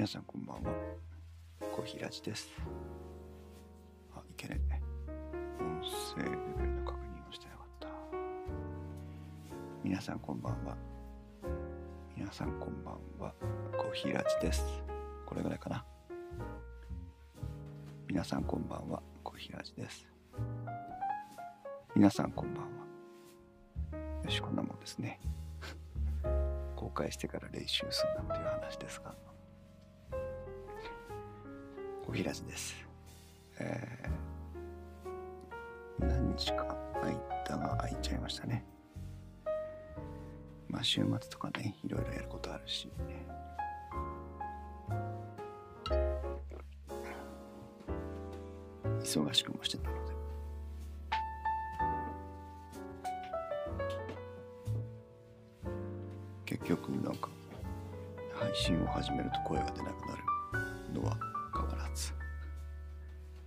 皆さんこんばんは。コーヒーラジです。あ、いけないね。音声レベルの確認をしてなかった。皆さんこんばんは。皆さんこんばんは。コーヒーラジです。これぐらいかな。皆さんこんばんは。コーヒーラジです。皆さんこんばんは。よし、こんなもんですね。公開してから練習するなんていう話ですが。おひらじです。えー、何日か間が空いちゃいましたね。まあ週末とかね、いろいろやることあるし、忙しくもしてたので。結局なんか配信を始めると声が出なくなるのはず。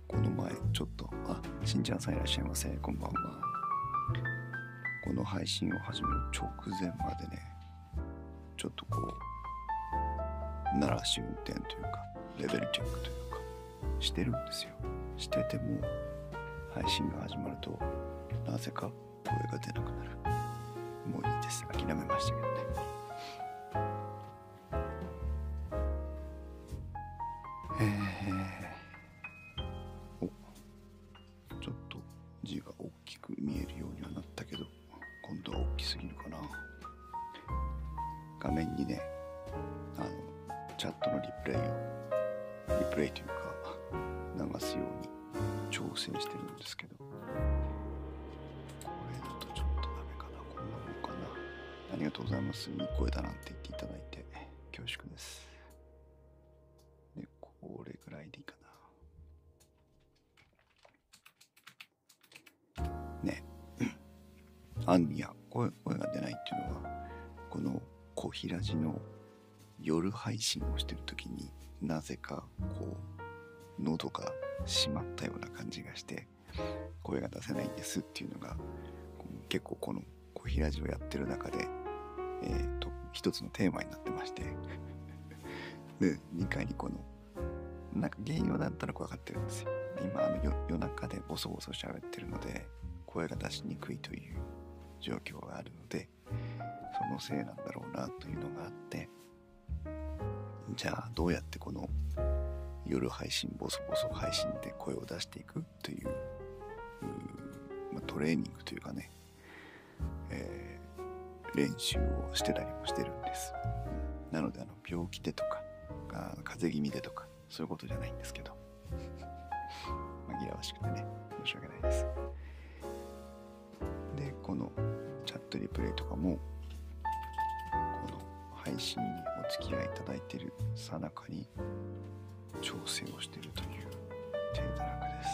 この前ちょっとあしんちゃんさんいらっしゃいませ。こんばんは。この配信を始める直前までねちょっとこう鳴らし運転というかレベルチェックというかしてるんですよ。してても配信が始まるとなぜか声が出なくなる。もういいです。諦めましたけどね。アンニや声声が出ないっていうのはこの小平寺の夜配信をしてる時になぜかこう喉が締まったような感じがして声が出せないんですっていうのが結構この小平寺をやってる中で、えー、と一つのテーマになってまして で2回にこのなんか原因はなんとなく分かってるんですよ。今あの夜中でボソボソ喋ってるので声が出しにくいという状況があるのでそのせいなんだろうなというのがあってじゃあどうやってこの夜配信ボソボソ配信で声を出していく？というまあ、トレーニングというかね、えー、練習をしてたりもしてるんです。なのであの病気でとかあ風邪気味でとかそういうことじゃないんですけど紛らわしくてね申し訳ないです。このチャットリプレイとかもこの配信にお付き合いいただいているさなかに調整をしているという手だらくです。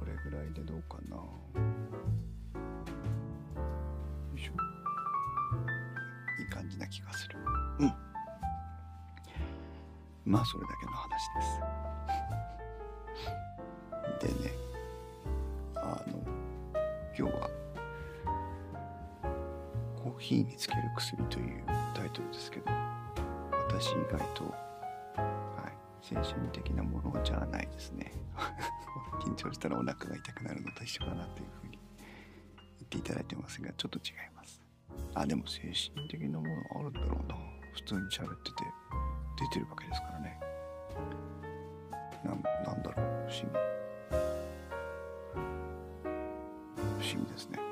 これぐらいでどうかな。よいしょ。いい感じな気がする。うん。まあそれだけの話です。ヒーにつける薬というタイトルですけど私以外と、はい、精神的なものじゃないですね。緊張したらお腹が痛くなるのと一緒かなというふうに言っていただいてますがちょっと違います。あでも精神的なものあるんだろうな。普通に喋ってて出てるわけですからね。ななんだろう。不思議。不思議ですね。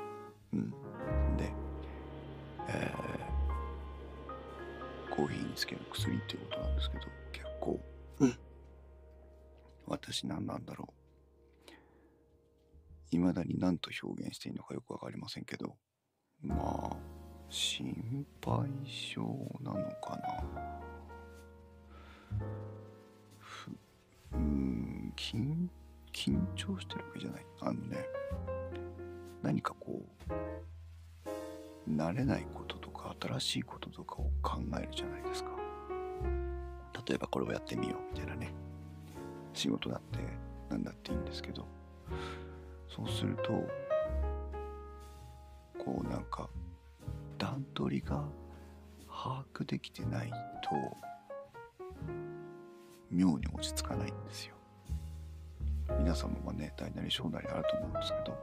薬っていうことなんですけど結構、うん、私何なんだろう。いまだに何と表現していいのかよく分かりませんけどまあ心配性なのかな。ふうん緊緊張してるわけじゃない。あのね何かこう慣れないこととか新しいこととかを考えるじゃないですか例えばこれをやってみようみたいなね仕事だって何だっていいんですけど。そうするとこうなんか段取りが把握できてないと妙に落ち着かないんですよ。皆様もね大なり小なりあると思うんですけど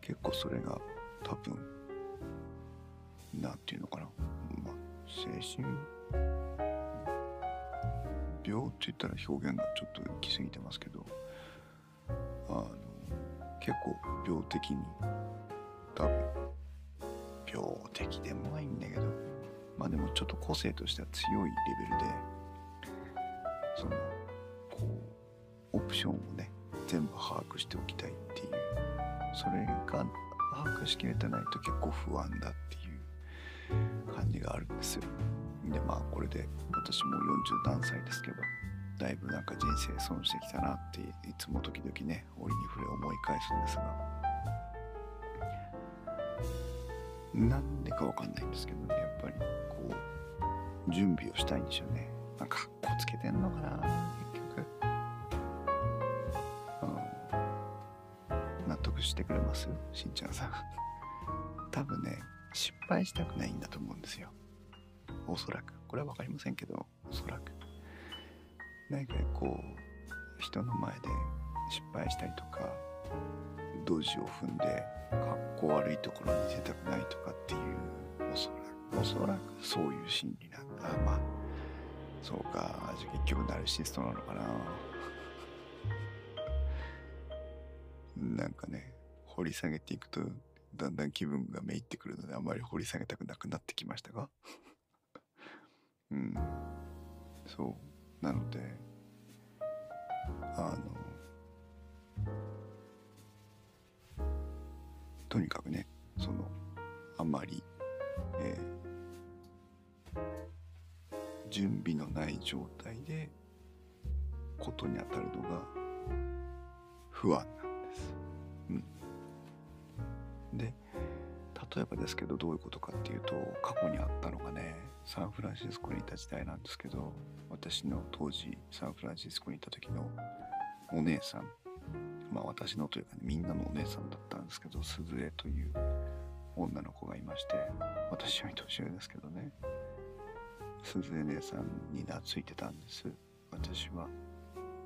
結構それが多分なんていうのかな。まあ精神病って言ったら表現がちょっと行き過ぎてますけどあの結構病的に多分病的でもないんだけどまあでもちょっと個性としては強いレベルでそのこうオプションをね全部把握しておきたいっていうそれが把握しきれてないと結構不安だっていう感じがあるんですよ。でまあこれで私も40何歳ですけどだいぶなんか人生損してきたなっていつも時々ね折に触れ思い返すんですが。なんでかわかんないんですけどねやっぱりこう準備をしたいんでしょうね。なんかかっこつけてんのかな結局、うん、納得してくれます？しんちゃんさん。多分ね失敗したくないんだと思うんですよ。おそらく。これは分かりませんけどおそらく。何かこう人の前で失敗したりとかドジを踏んでかっこ悪いところに出たくないとかっていうおそらくおそらくそういう心理なんだ。まあそうか。じゃ結局ナルシストなのかな。なんかね掘り下げていくとだんだん気分がめいってくるのであまり掘り下げたくなくなってきましたが。うん。そう。なのであのとにかくねそのあまり、えー、準備のない状態でことに当たるのが不安なんです。うん、で例えばですけどどういうことかっていうと過去にあったのがねサンフランシスコにいた時代なんですけど私の当時サンフランシスコにいた時のお姉さんまあ私のというかねみんなのお姉さんだったんですけど鈴江という女の子がいまして私より年上ですけどね鈴江姉さんに懐いてたんです。私は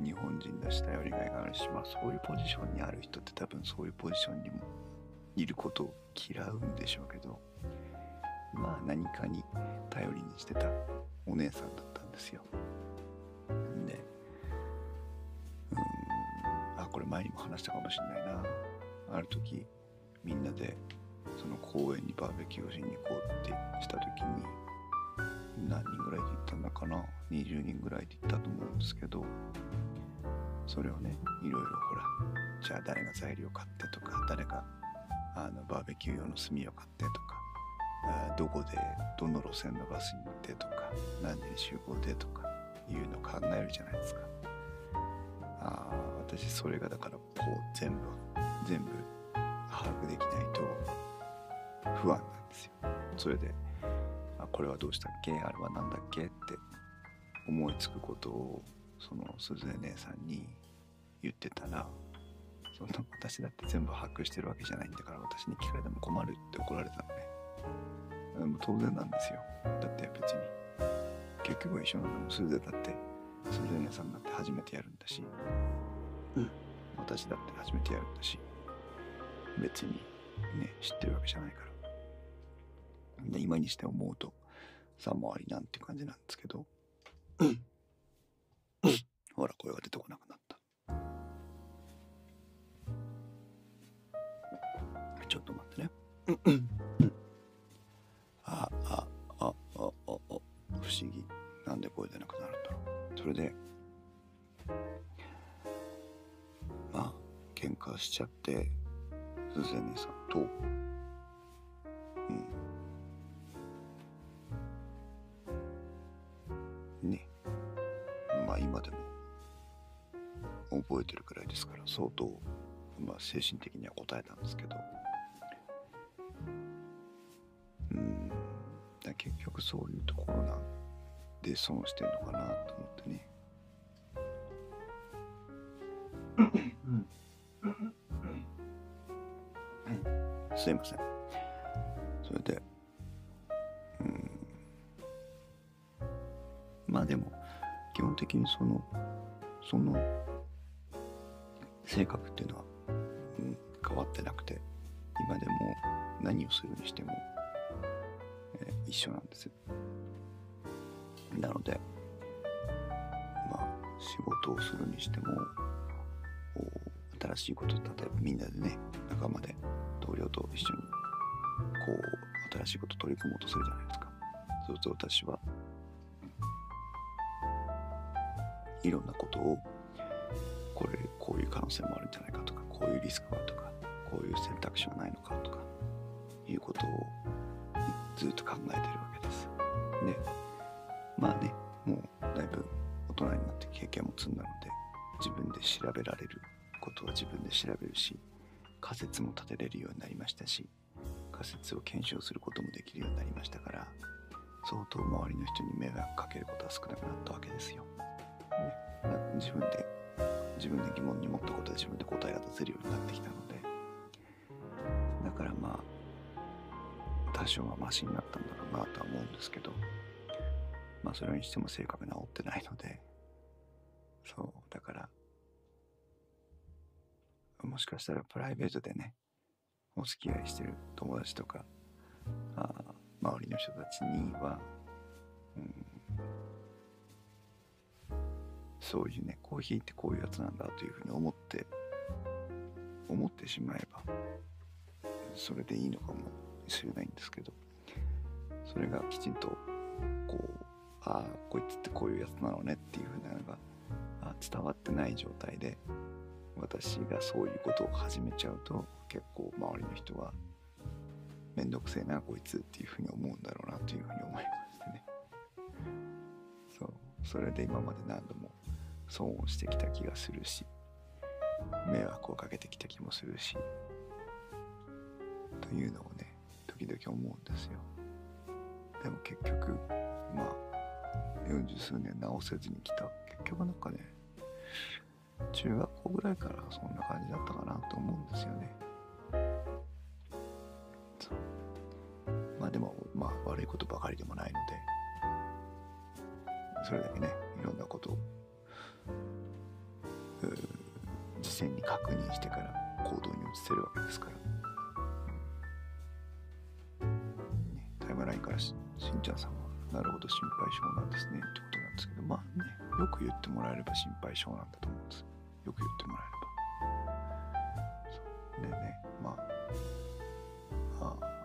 日本人だし頼りがいがあるしまあそういうポジションにある人って多分そういうポジションにもいることを嫌うんでしょうけどまあ何かに頼りにしてたお姉さんだったんですよ。でうんあこれ前にも話したかもしんないなある時みんなでその公園にバーベキューをしに行こうってした時に何人ぐらいで行ったんだかな？20人ぐらいで行ったと思うんですけどそれをねいろいろほらじゃあ誰が材料買ってとか誰があのバーベキュー用の炭を買ってとかどこでどの路線のバスに乗ってとか何時に集合でとかいうの考えるじゃないですか。あ私それがだからこう全部全部把握できないと不安なんですよ。それであこれはどうしたっけ？あれは何だっけ？って思いつくことをその鈴江姉さんに言ってたらそんな私だって全部把握してるわけじゃないんだから私に聞かれても困るって怒られたのね。当然なんですよ。だって別に。結局は一緒なの鈴江だって鈴江姉さんだって初めてやるんだし、うん、私だって初めてやるんだし。別にね知ってるわけじゃないから。で今にして思うとさもありなんて感じなんですけど、ほら声が出てこなくなったちょっと待ってね。あああああ不思議。なんで声出なくなるんだろう。それでまあ喧嘩しちゃって鈴江姉さんとうん。ね。まあ今でも覚えてるくらいですから相当、まあ、精神的には答えたんですけど結局そういうところなんで損してんのかなと思ってね。すいません、仕事をするにしても新しいこと例えばみんなでね仲間で同僚と一緒にこう新しいこと取り組もうとするじゃないですかそうすると私はいろんなことをこれこういう可能性もあるんじゃないかとかこういうリスクはとかこういう選択肢はないのかとかいうことをずっと考えてるわけです。でまあねで調べられることは自分で調べるし仮説も立てれるようになりましたし仮説を検証することもできるようになりましたから相当周りの人に迷惑かけることは少なくなったわけですよ。ね、自分で自分で疑問に持ったことは自分で答えが出せるようになってきたのでだからまあ多少はマシになったんだろうなとは思うんですけどまあそれにしても性格治ってないのでもしかしたらプライベートでねお付き合いしてる友達とかあ周りの人たちには、うん、そういうねコーヒーってこういうやつなんだというふうに思って思ってしまえばそれでいいのかもしれないんですけどそれがきちんとこうああこいつってこういうやつなのねっていうふうなのが伝わってない状態で私がそういうことを始めちゃうと結構周りの人はめんどくせえなこいつっていうふうに思うんだろうなというふうに思いましてね。そう。それで今まで何度も損をしてきた気がするし迷惑をかけてきた気もするしというのをね時々思うんですよ。でも結局まあ40数年直せずに来た。結局なんかね中学校ぐらいからそんな感じだったかなと思うんですよね。まあでもまあ悪いことばかりでもないので。それだけねいろんなことを事前に確認してから行動に移せるわけですから、ね、タイムラインからししんちゃんさんはなるほど心配性なんですねってことなんですけど。まあねよく言ってもらえれば心配性なんだとよく言ってもらえれば。でねまああ。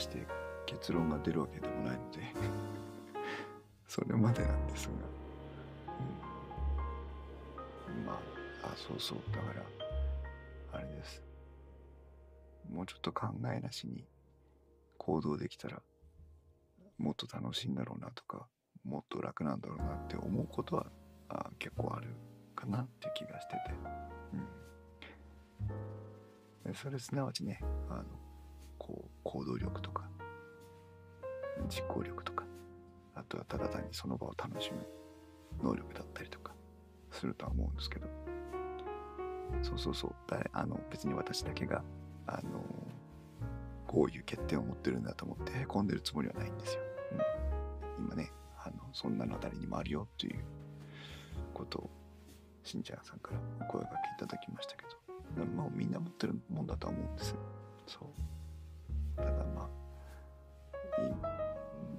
して結論が出るわけでもないので それまでなんですが、うん、まああそうそう。だからあれです。もうちょっと考えなしに行動できたらもっと楽しいんだろうなとかもっと楽なんだろうなって思うことはあ結構あるかなっていう気がしてて、うん、それすなわちねあの行動力とか実行力とかあとはただ単にその場を楽しむ能力だったりとかするとは思うんですけど。そうそうそう。誰あの別に私だけがあのこういう欠点を持ってるんだと思ってへこんでるつもりはないんですよ、うん、今ねあのそんなの誰にもあるよということをしんちゃんさんからお声がけいただきましたけどまあみんな持ってるもんだとは思うんですそう。ただま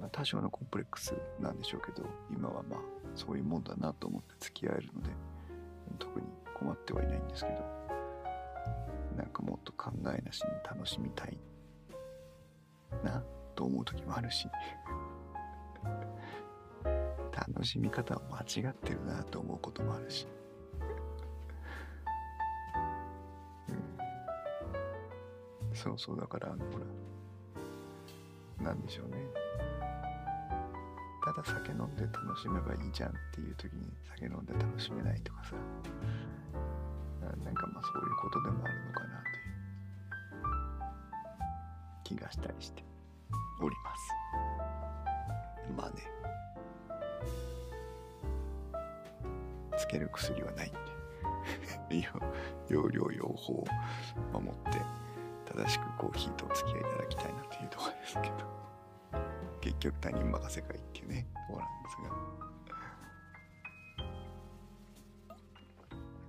あ、多少のコンプレックスなんでしょうけど今はまあそういうもんだなと思って付き合えるので特に困ってはいないんですけどなんかもっと考えなしに楽しみたいなと思う時もあるし 楽しみ方は間違ってるなと思うこともあるし。そうそうだからあのほらなんでしょうね。ただ酒飲んで楽しめばいいじゃんっていう時に酒飲んで楽しめないとかさ。なんかまあそういうことでもあるのかなという気がしたりしております。まあね。つける薬はないんで。用量用法を守って。正しくコーヒーとお付き合いいただきたいなというところですけど結局他人任せかいっていうねところなんですが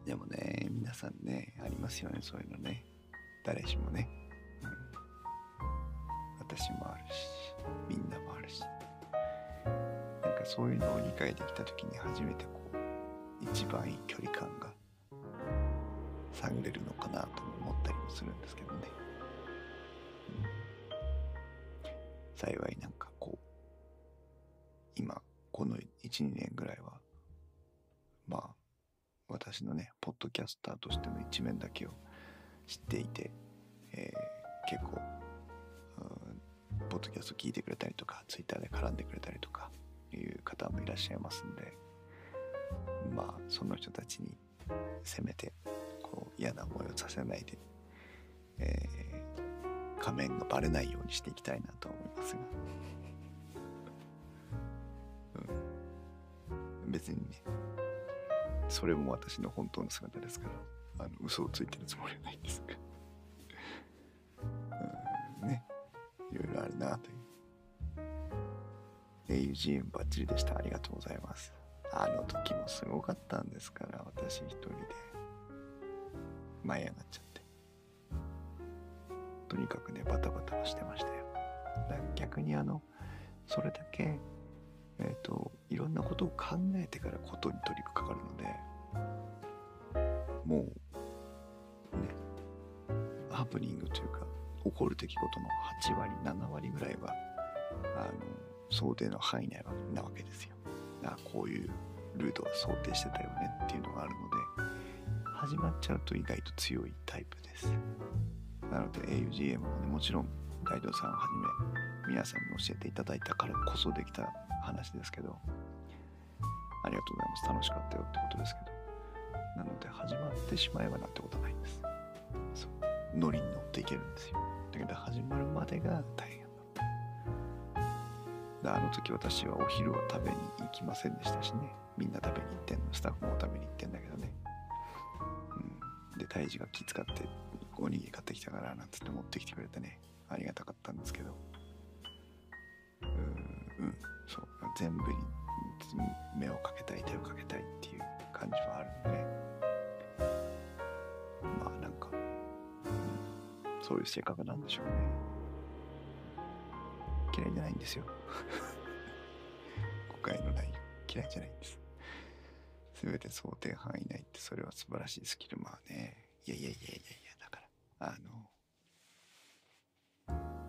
でもね皆さんねありますよね。そういうのね。誰しもね、うん、私もあるしみん。なもあるし。なんかそういうのを理解できた時に初めてこう一番いい距離感が探れるのかなと思ったりもするんですけどね。幸いなんかこう今この12年ぐらいはまあ私のねポッドキャスターとしての一面だけを知っていて、えー、結構、ポッドキャスト聞いてくれたりとかツイッターで絡んでくれたりとかいう方もいらっしゃいますんでまあその人たちにせめてこう嫌な思いをさせないで、えー、仮面がバレないようにしていきたいなと思いますが、うん、別にね。それも私の本当の姿ですから。あの嘘をついてるつもりはないんですが、うん、ね。いろいろあるなという。AUGM バッチリでした。ありがとうございます。あの時もすごかったんですから私一人で。舞い上がっちゃってとにかくねバタバタしてましたよだ逆にあのそれだけえっ、ー、といろんなことを考えてからことに取り掛かるのでもうねハプニングというか起こる出来事の8割7割ぐらいはあの想定の範囲内なわけですよあこういうルートは想定してたよねっていうのがあるので始まっちゃうと意外と強いタイプです。なので AUGM もね、もちろん大道さんをはじめ皆さんに教えていただいたからこそできた話ですけど、ありがとうございます。楽しかったよってことですけど。なので始まってしまえばなんてことはないんです。そう。ノリに乗っていけるんですよ。だけど始まるまでが大変だった。あの時私はお昼を食べに行きませんでしたしね。みんな食べに行ってんの。スタッフも食べに行ってんだけどね。で大治が気遣っておにぎり買ってきたからなんつって持ってきてくれてね。ありがたかったんですけど。うんうん。そう。全部に目をかけたい手をかけたいっていう感じはあるんで。ねまあなんか、うん、そういう性格なんでしょうね。嫌いじゃないんですよ。誤解のない。嫌いじゃないんです。全て想定範囲内ってそれは素晴らしいスキル。まあね。いやいやいやいやいや。あの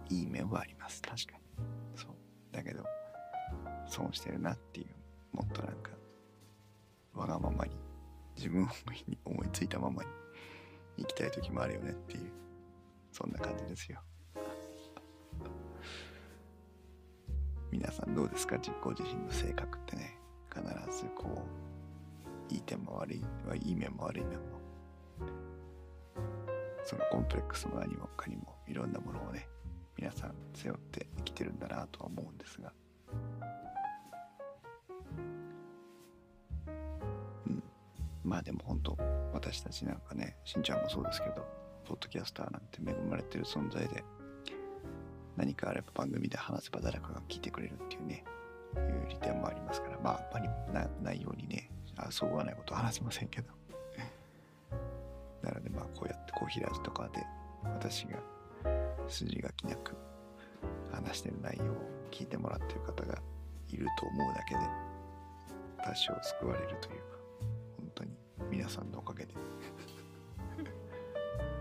いい面はあります。確かに。そう。だけど損してるなっていうもっとなんかわがままに自分に思いついたままに生きたい時もあるよねっていうそんな感じですよ。皆さんどうですか？ご自身の性格ってね。必ずこういい点も悪いいい面も悪い面もそのコンプレックスも何もかにもいろんなものをね皆さん背負って生きてるんだなとは思うんですが。うん。まあでも本当私たちなんかねしんちゃんもそうですけどポッドキャスターなんて恵まれてる存在で何かあれば番組で話せば誰かが聞いてくれるっていうねいう利点もありますからまああんまりないようにねあそぐわないことは話せませんけど。まあこうやってコーヒーラジとかで私が筋書きなく話してる内容を聞いてもらってる方がいると思うだけで多少救われるというか本当に皆さんのおかげで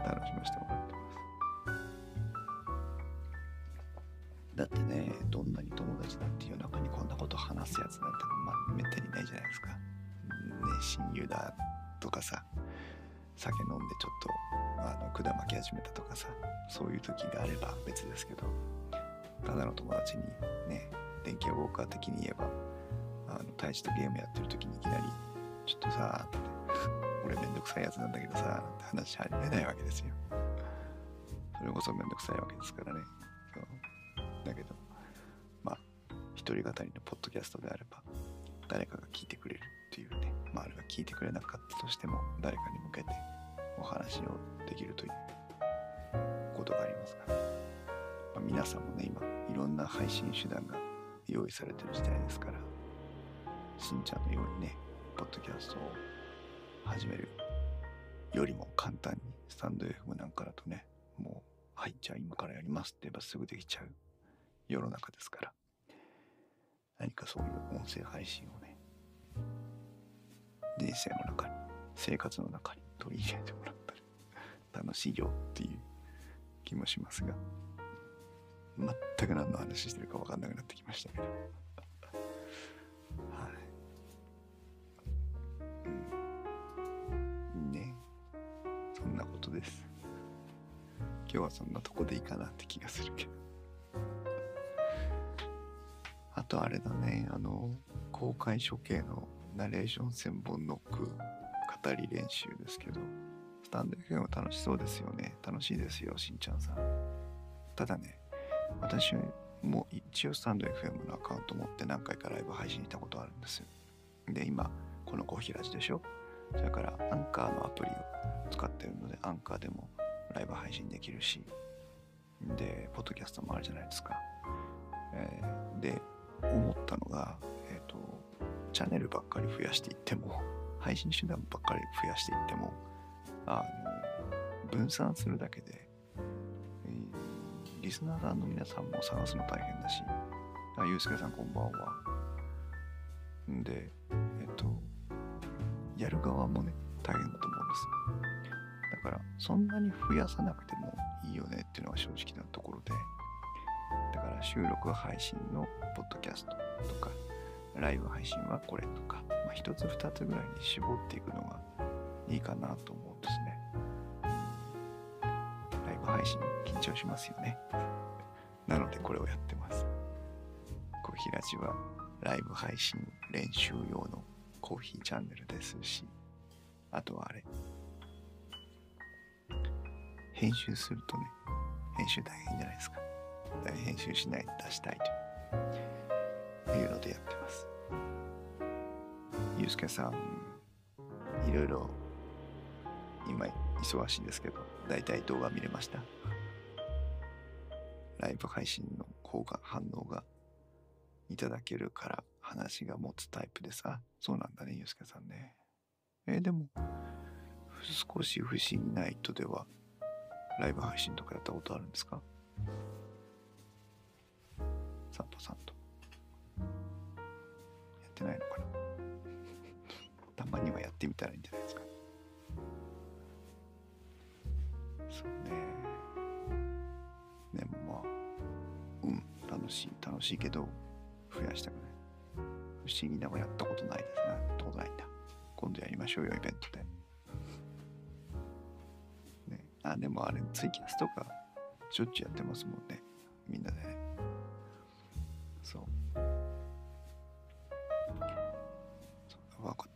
楽しませてもらってます。だってねどんなに友達だって夜中にこんなこと話すやつなんてまあめったにないじゃないですか。ね親友だとかさ酒飲んでちょっとあの管巻き始めたとかさそういう時があれば別ですけどただの友達にね電気ウォーカー的に言えばあの大地とゲームやってる時にいきなり「ちょっとさ」って「俺めんどくさいやつなんだけどさ」なんて話し始めないわけですよ。それこそめんどくさいわけですからね。そう。だけどまあ一人語りのポッドキャストであれば誰かが聞いてくれるっていうねまああれが聞いてくれなかったとしても誰かに向けてお話をできるということがありますから、まあ、皆さんもね今いろんな配信手段が用意されてる時代ですからしんちゃんのようにねポッドキャストを始めるよりも簡単にスタンド FM なんかだとねもうはいじゃあ今からやりますって言えばすぐできちゃう世の中ですから。何かそういう音声配信をね人生の中に生活の中に取り入れてもらったら楽しいよっていう気もしますが全く何の話してるか分かんなくなってきましたけど。はい。うん。ね。そんなことです。今日はそんなとこでいいかなって気がするけど。あとあれだね。あの公開処刑のナレーション千本ノック語り練習ですけどスタンド FM 楽しそうですよね。楽しいですよしんちゃんさん。ただね私も一応スタンド FM のアカウント持って何回かライブ配信したことあるんですよ。で今このコーヒーラジでしょ。それからアンカーのアプリを使ってるのでアンカーでもライブ配信できるしでポッドキャストもあるじゃないですか、えー、で思ったのが、チャンネルばっかり増やしていっても配信手段ばっかり増やしていってもあの分散するだけで、えー、リスナーさんの皆さんも探すの大変だしあゆうすけさんこんばんは。んでえっとやる側もね大変だと思うんです。だからそんなに増やさなくてもいいよねっていうのが正直なところでだから収録配信のポッドキャストとかライブ配信はこれとか、まあ、1つ2つぐらいに絞っていくのがいいかなと思うんですね。ライブ配信緊張しますよね。なのでこれをやってます。コーヒーラジはライブ配信練習用のコーヒーチャンネルですし、あとはあれ、編集するとね、編集大変じゃないですか。編集しないで出したいというのでやってます。ゆうすけさん、いろいろ今忙しいんですけど、だいたい動画見れました？ライブ配信の方が反応がいただけるから話が持つタイプでさ、そうなんだね、ゆうすけさんね。えー、でも、少し不思議ナイトではライブ配信とかやったことあるんですか？ってないのかなたまにはやってみたらいいんじゃないですか。そうね。でもまあ、うん、楽しい、楽しいけど、増やしたくない。不思議なはやったことないですね。やったことないんだ。今度やりましょうよ、イベントで。ね、あ、でもあれ、ツイキャスとか、しょっちゅうやってますもんね。みんなでね。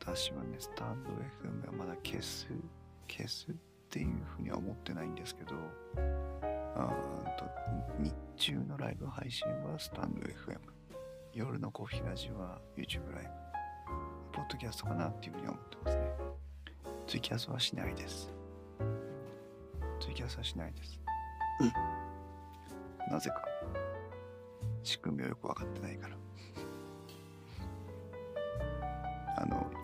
私はね、スタンド FM はまだ消す、消すっていうふうには思ってないんですけど、あと日中のライブ配信はスタンド FM、夜のコーヒーラジオは YouTube ライブ、ポッドキャストかなっていうふうに思ってますね。ツイキャスはしないです。ツイキャスはしないです。なぜか。仕組みをよく分かってないから。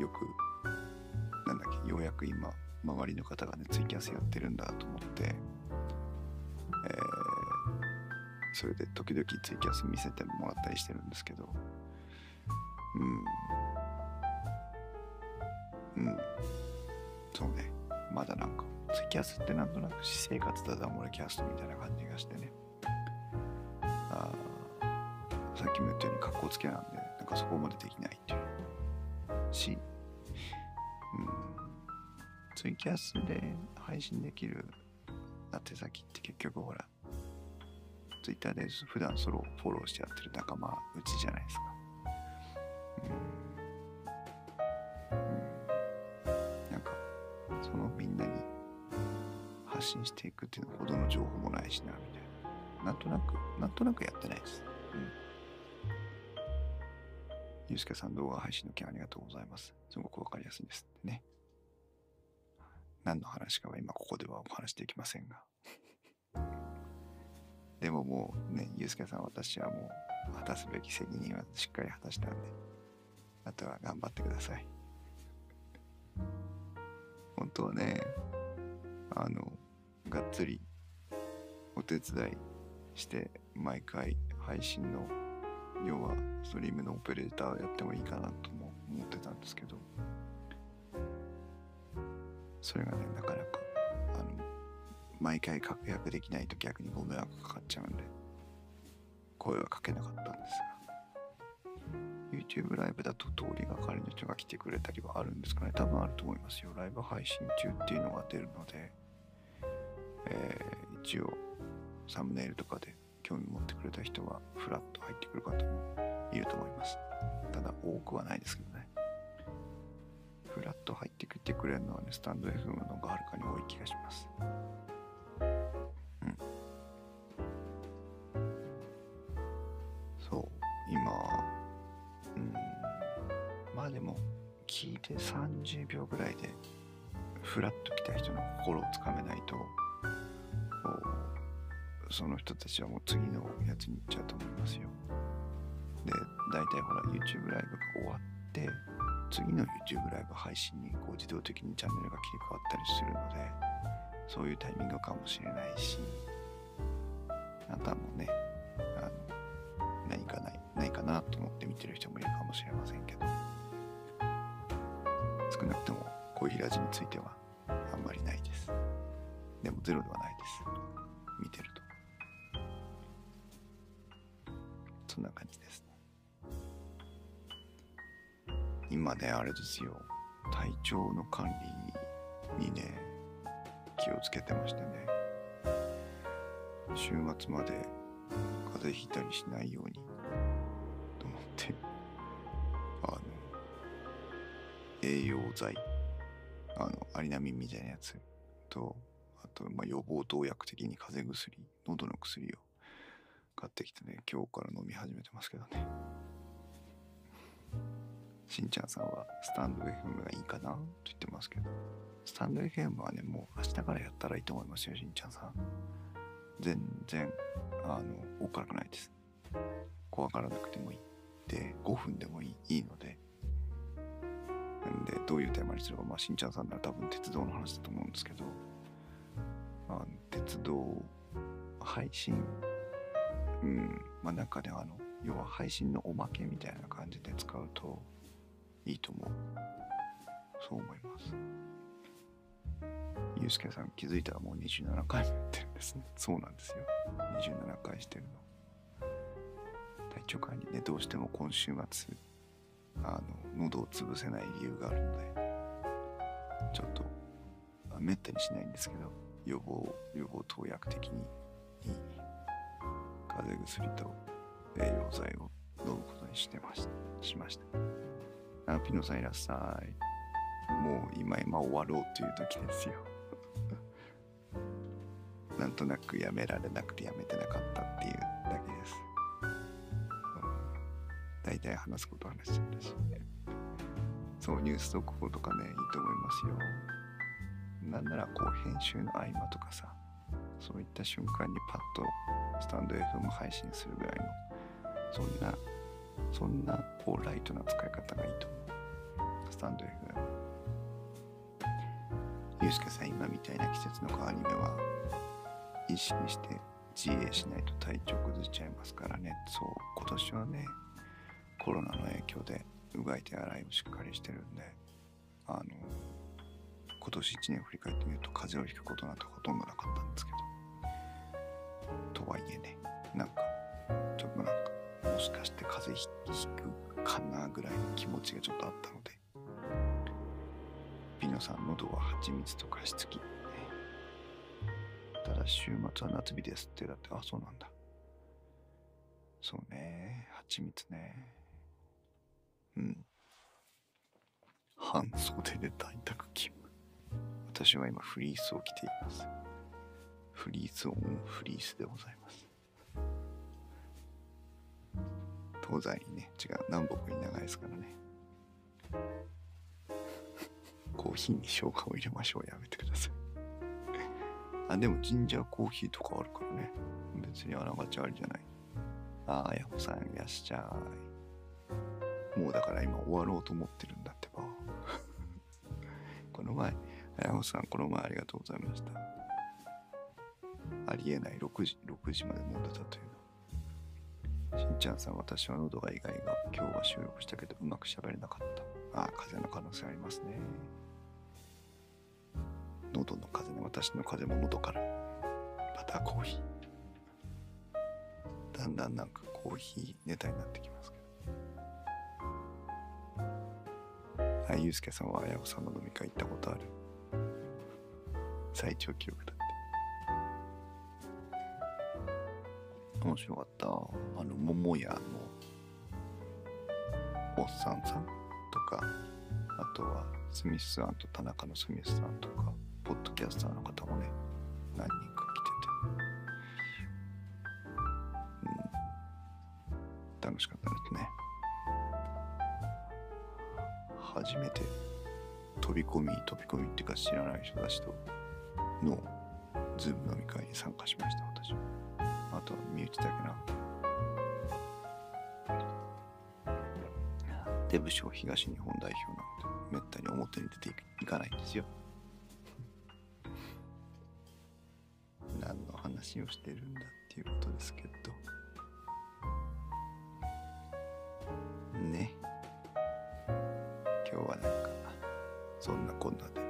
よく、なんだっけ、ようやく今、周りの方がね、ツイキャスやってるんだと思って、えー、それで時々ツイキャス見せてもらったりしてるんですけど、うん、うん、そうね、まだなんか、ツイキャスってなんとなく私生活だだ漏れキャストみたいな感じがしてね、あさっきも言ったように格好つけなんで、なんかそこまでできないっていう。ツイキャスで配信できる宛先って結局ほら、Twitter で普段それをフォローしてやってる仲間うちじゃないですか。うん。うん、なんか、そのみんなに発信していくっていうほどの情報もないしな、みたいな。なんとなく、なんとなくやってないです。うん。ゆうすけさん動画配信の件ありがとうございます。すごくわかりやすいですってね。何の話かは今ここではお話できませんが。でももうね、ゆうすけさん私はもう果たすべき責任はしっかり果たしたんで、あとは頑張ってください。本当はね、あの、がっつりお手伝いして毎回配信の要はストリームのオペレーターやってもいいかなとも思ってたんですけどそれがねなかなかあの毎回確約できないと逆にご迷惑かかっちゃうんで声はかけなかったんですが YouTube ライブだと通りがかりの人が来てくれたりはあるんですかね。多分あると思いますよ。ライブ配信中っていうのが出るので、えー、一応サムネイルとかで興味持ってくれた人はフラッと入ってくる方もいると思います。ただ多くはないですけどね。フラッと入ってきてくれるのはねスタンド FM のがはるかに多い気がします。うん。そう。今うん。まあでも聞いて30秒ぐらいでフラッと来た人の心をつかめないとその人たちはもう次のやつに行っちゃうと思いますよ。で、大体ほら YouTube ライブが終わって、次の YouTube ライブ配信にこう自動的にチャンネルが切り替わったりするので、そういうタイミングかもしれないし、あとはもね、あの何かない、ないかなと思って見てる人もいるかもしれませんけど、少なくともコーヒーラジについてはあんまりないです。でもゼロではないです。見てると。そんな感じです今ね、あれですよ。体調の管理にね、気をつけてましてね。週末まで風邪ひいたりしないようにと思って、あの、栄養剤、あの、アリナミンみたいなやつと、あと、まあ、予防投薬的に風邪薬、喉の薬を買ってきてね、今日から飲み始めてますけどね。しんちゃんさんはスタンド FM がいいかなと言ってますけど、スタンド FM はね、もう明日からやったらいいと思いますよ、しんちゃんさん。全然、あの、お辛くないです。怖がらなくてもいい。で、5分でもいいいいので、んで、どういうテーマにすれば、まあ、しんちゃんさんなら多分鉄道の話だと思うんですけど、あの鉄道配信うん、まあなんかね、あの、要は配信のおまけみたいな感じで使うといいと思う。そう思います。ゆうすけさん気づいたらもう27回もやってるんですね。そうなんですよ。27回してるの。体調管理ね、どうしても今週末、あの、喉を潰せない理由があるので、ちょっと、めったにしないんですけど、予防、予防投薬的にいい風邪薬と栄養剤を飲むことにしてまししました。あピノさんいらっしゃい。もう今今終わろうという時ですよ。なんとなくやめられなくてやめてなかったっていうだけです。大体話すこと話しちゃったし。そう、ニュース速報とかね、いいと思いますよ。なんならこう編集の合間とかさ、そういった瞬間にパッとスタンド FM 配信するぐらいのそんなそんなこうライトな使い方がいいと思う。スタンド FM ゆうすけさん今みたいな季節の変わり目は意識して自衛しないと体調崩しちゃいますからね。そう今年はねコロナの影響でうがい手洗いをしっかりしてるんであの今年1年振り返ってみると風邪をひくことなんてほとんどなかったんですけど。とはいえねなんかちょっとなんかしかして風邪ひくかなぐらいの気持ちがちょっとあったのでピノさん喉は蜂蜜と加湿器。ただ週末は夏日ですってだってあそうなんだ。そうね。蜂蜜ね。うん。半袖で在宅勤務。私は今フリースを着ています。フリースオンフリースでございます。東西にね。違う。南北に長いですからね。コーヒーに生姜を入れましょう。やめてください。あでもジンジャーコーヒーとかあるからね。別にあながちありじゃない。ああやほさんいらっしゃい。もうだから今終わろうと思ってるんだってば。この前あやほさんこの前ありがとうございました。ありえない。6時6時まで飲んでたという。のしんちゃんさん私は喉が意外が今日は収録したけどうまく喋れなかった。ああ風邪の可能性ありますね。喉の風邪ね私の風邪も喉から。またコーヒー。だんだんなんかコーヒーネタになってきますけど。はいゆうすけさんはあやほさんの飲み会行ったことある。最長記録だ。面白かった。あの桃屋のおっさんさんとかあとはスミスさんと田中のスミスさんとかポッドキャスターの方もね何人か来てて。うん。楽しかったですね。初めて飛び込み飛び込みっていうか知らない人たちとのズーム飲み会に参加しました私。はあとは身内だけな。デブ賞東日本代表なのでめったに表に出ていかないんですよ。何の話をしてるんだっていうことですけど。ね。今日はなんかそんなこんなで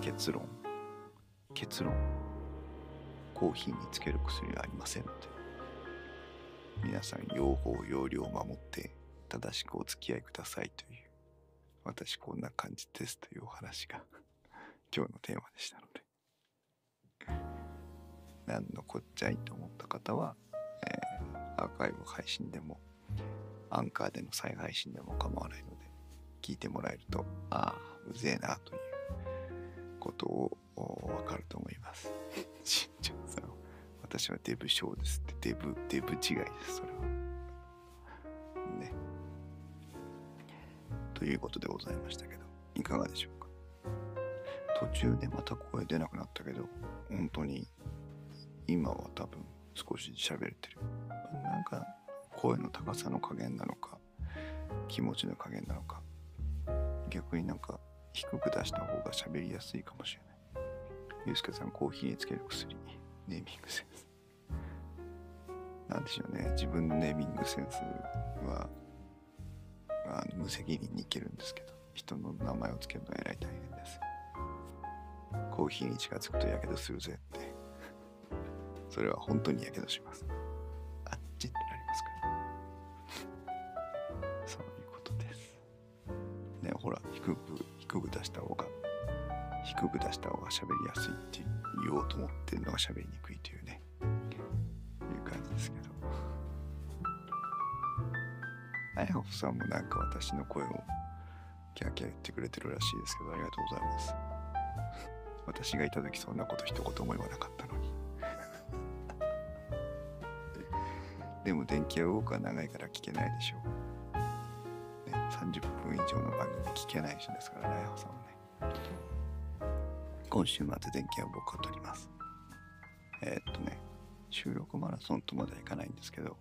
結論。結論。コーヒーにつける薬はありませんので皆さん用法用量を守って正しくお付き合いくださいという私こんな感じですというお話が 今日のテーマでしたので何のこっちゃいと思った方は、えー、アーカイブ配信でもアンカーでの再配信でも構わないので聞いてもらえるとああうぜえなということをわかると思います。私はデブ賞ですってデブデブ違いですそれは。ね。ということでございましたけどいかがでしょうか途中でまた声出なくなったけど本当に今は多分少し喋れてるなんか声の高さの加減なのか気持ちの加減なのか逆になんか低く出した方が喋りやすいかもしれないゆうすけさんコーヒーにつける薬ネーミングセンスなんでしょうね。自分のネーミングセンスはあ無責任にいけるんですけど人の名前をつけるのはえらい大変です。コーヒーに近づくとやけどするぜって。それは本当にやけどします。あっちってなりますから。そういうことです。ねほら低く低く出した方が低く出した方が喋りやすいって言おうと思ってるのが喋りにくいというね。ですけど。あやほさんもなんか私の声をキャーキャー言ってくれてるらしいですけどありがとうございます。私がいた時そんなこと一言も言わなかったのに。でも電気屋ウォークは長いから聞けないでしょう、ね、30分以上の番組聞けない人ですからねあやほさんはね。今週末電気屋ウォークを撮ります。えー、っとね収録マラソンとまではいかないんですけど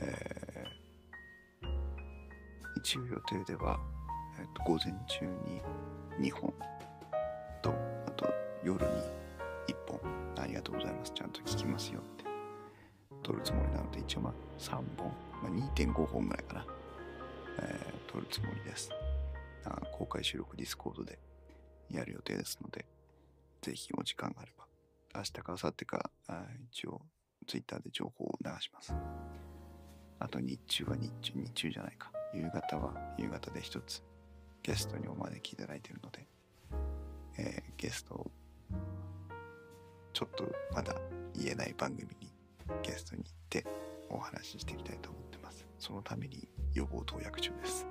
えー、一応予定では、えー、っと午前中に2本とあと夜に1本ありがとうございます。ちゃんと聞きますよって。撮るつもりなので一応まあ3本、まあ、2.5本ぐらいかな、えー、撮るつもりです。公開収録 Discord でやる予定ですのでぜひお時間があれば。明日か明後日かあ一応ツイッターで情報を流します。あと日中は日中日中じゃないか。夕方は夕方で一つゲストにお招きいただいているので、えー、ゲストをちょっとまだ言えない番組にゲストに行ってお話ししていきたいと思ってます。そのために予防投薬中です。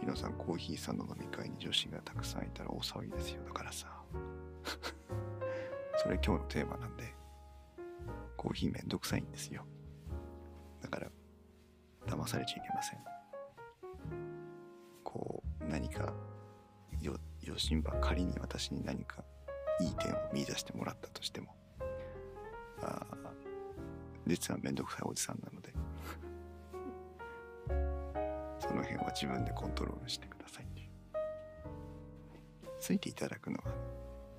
皆さんコーヒーさんの飲み会に女子がたくさんいたら大騒ぎですよ。だからさ それ今日のテーマなんでコーヒーめんどくさいんですよ。だから騙されちゃいけません。こう何かよ余震ば仮に私に何かいい点を見出してもらったとしてもあ実はめんどくさいおじさんなので その辺は自分でコントロールしてくださいついていただくのは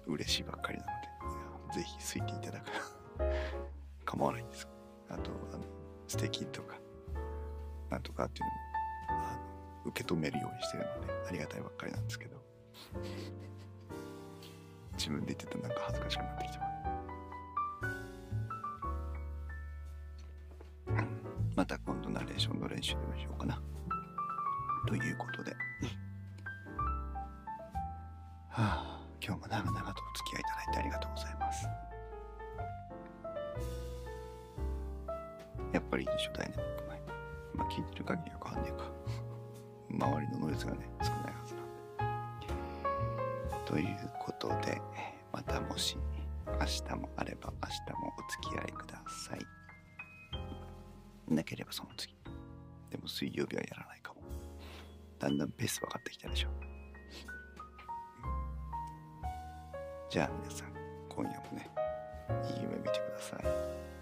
嬉しいばっかりなのでぜひついていただく。構わないんですあとあの素敵とかなんとかっていうのもあの受け止めるようにしてるのでありがたいばっかりなんですけど。自分で言ってたらなんか恥ずかしくなってきたまた今度ナレーションの練習でもしようかな。ということで。やっぱりいいでしょダイナミックマイクまあ聞いてる限りよくわんねえか。周りのノイズがね少ないはずなんで。ということでまたもし明日もあれば明日もお付き合いください。なければその次。でも水曜日はやらないかも。だんだんペース分かってきたでしょ。じゃあ皆さん今夜もねいい夢見てください。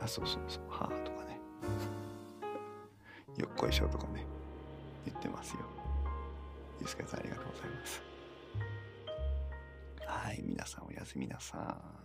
あそうそうそうはあとかね。よっこいしょとかね言ってますよ。ゆうすけさんありがとうございます。はい皆さんおやすみなさい。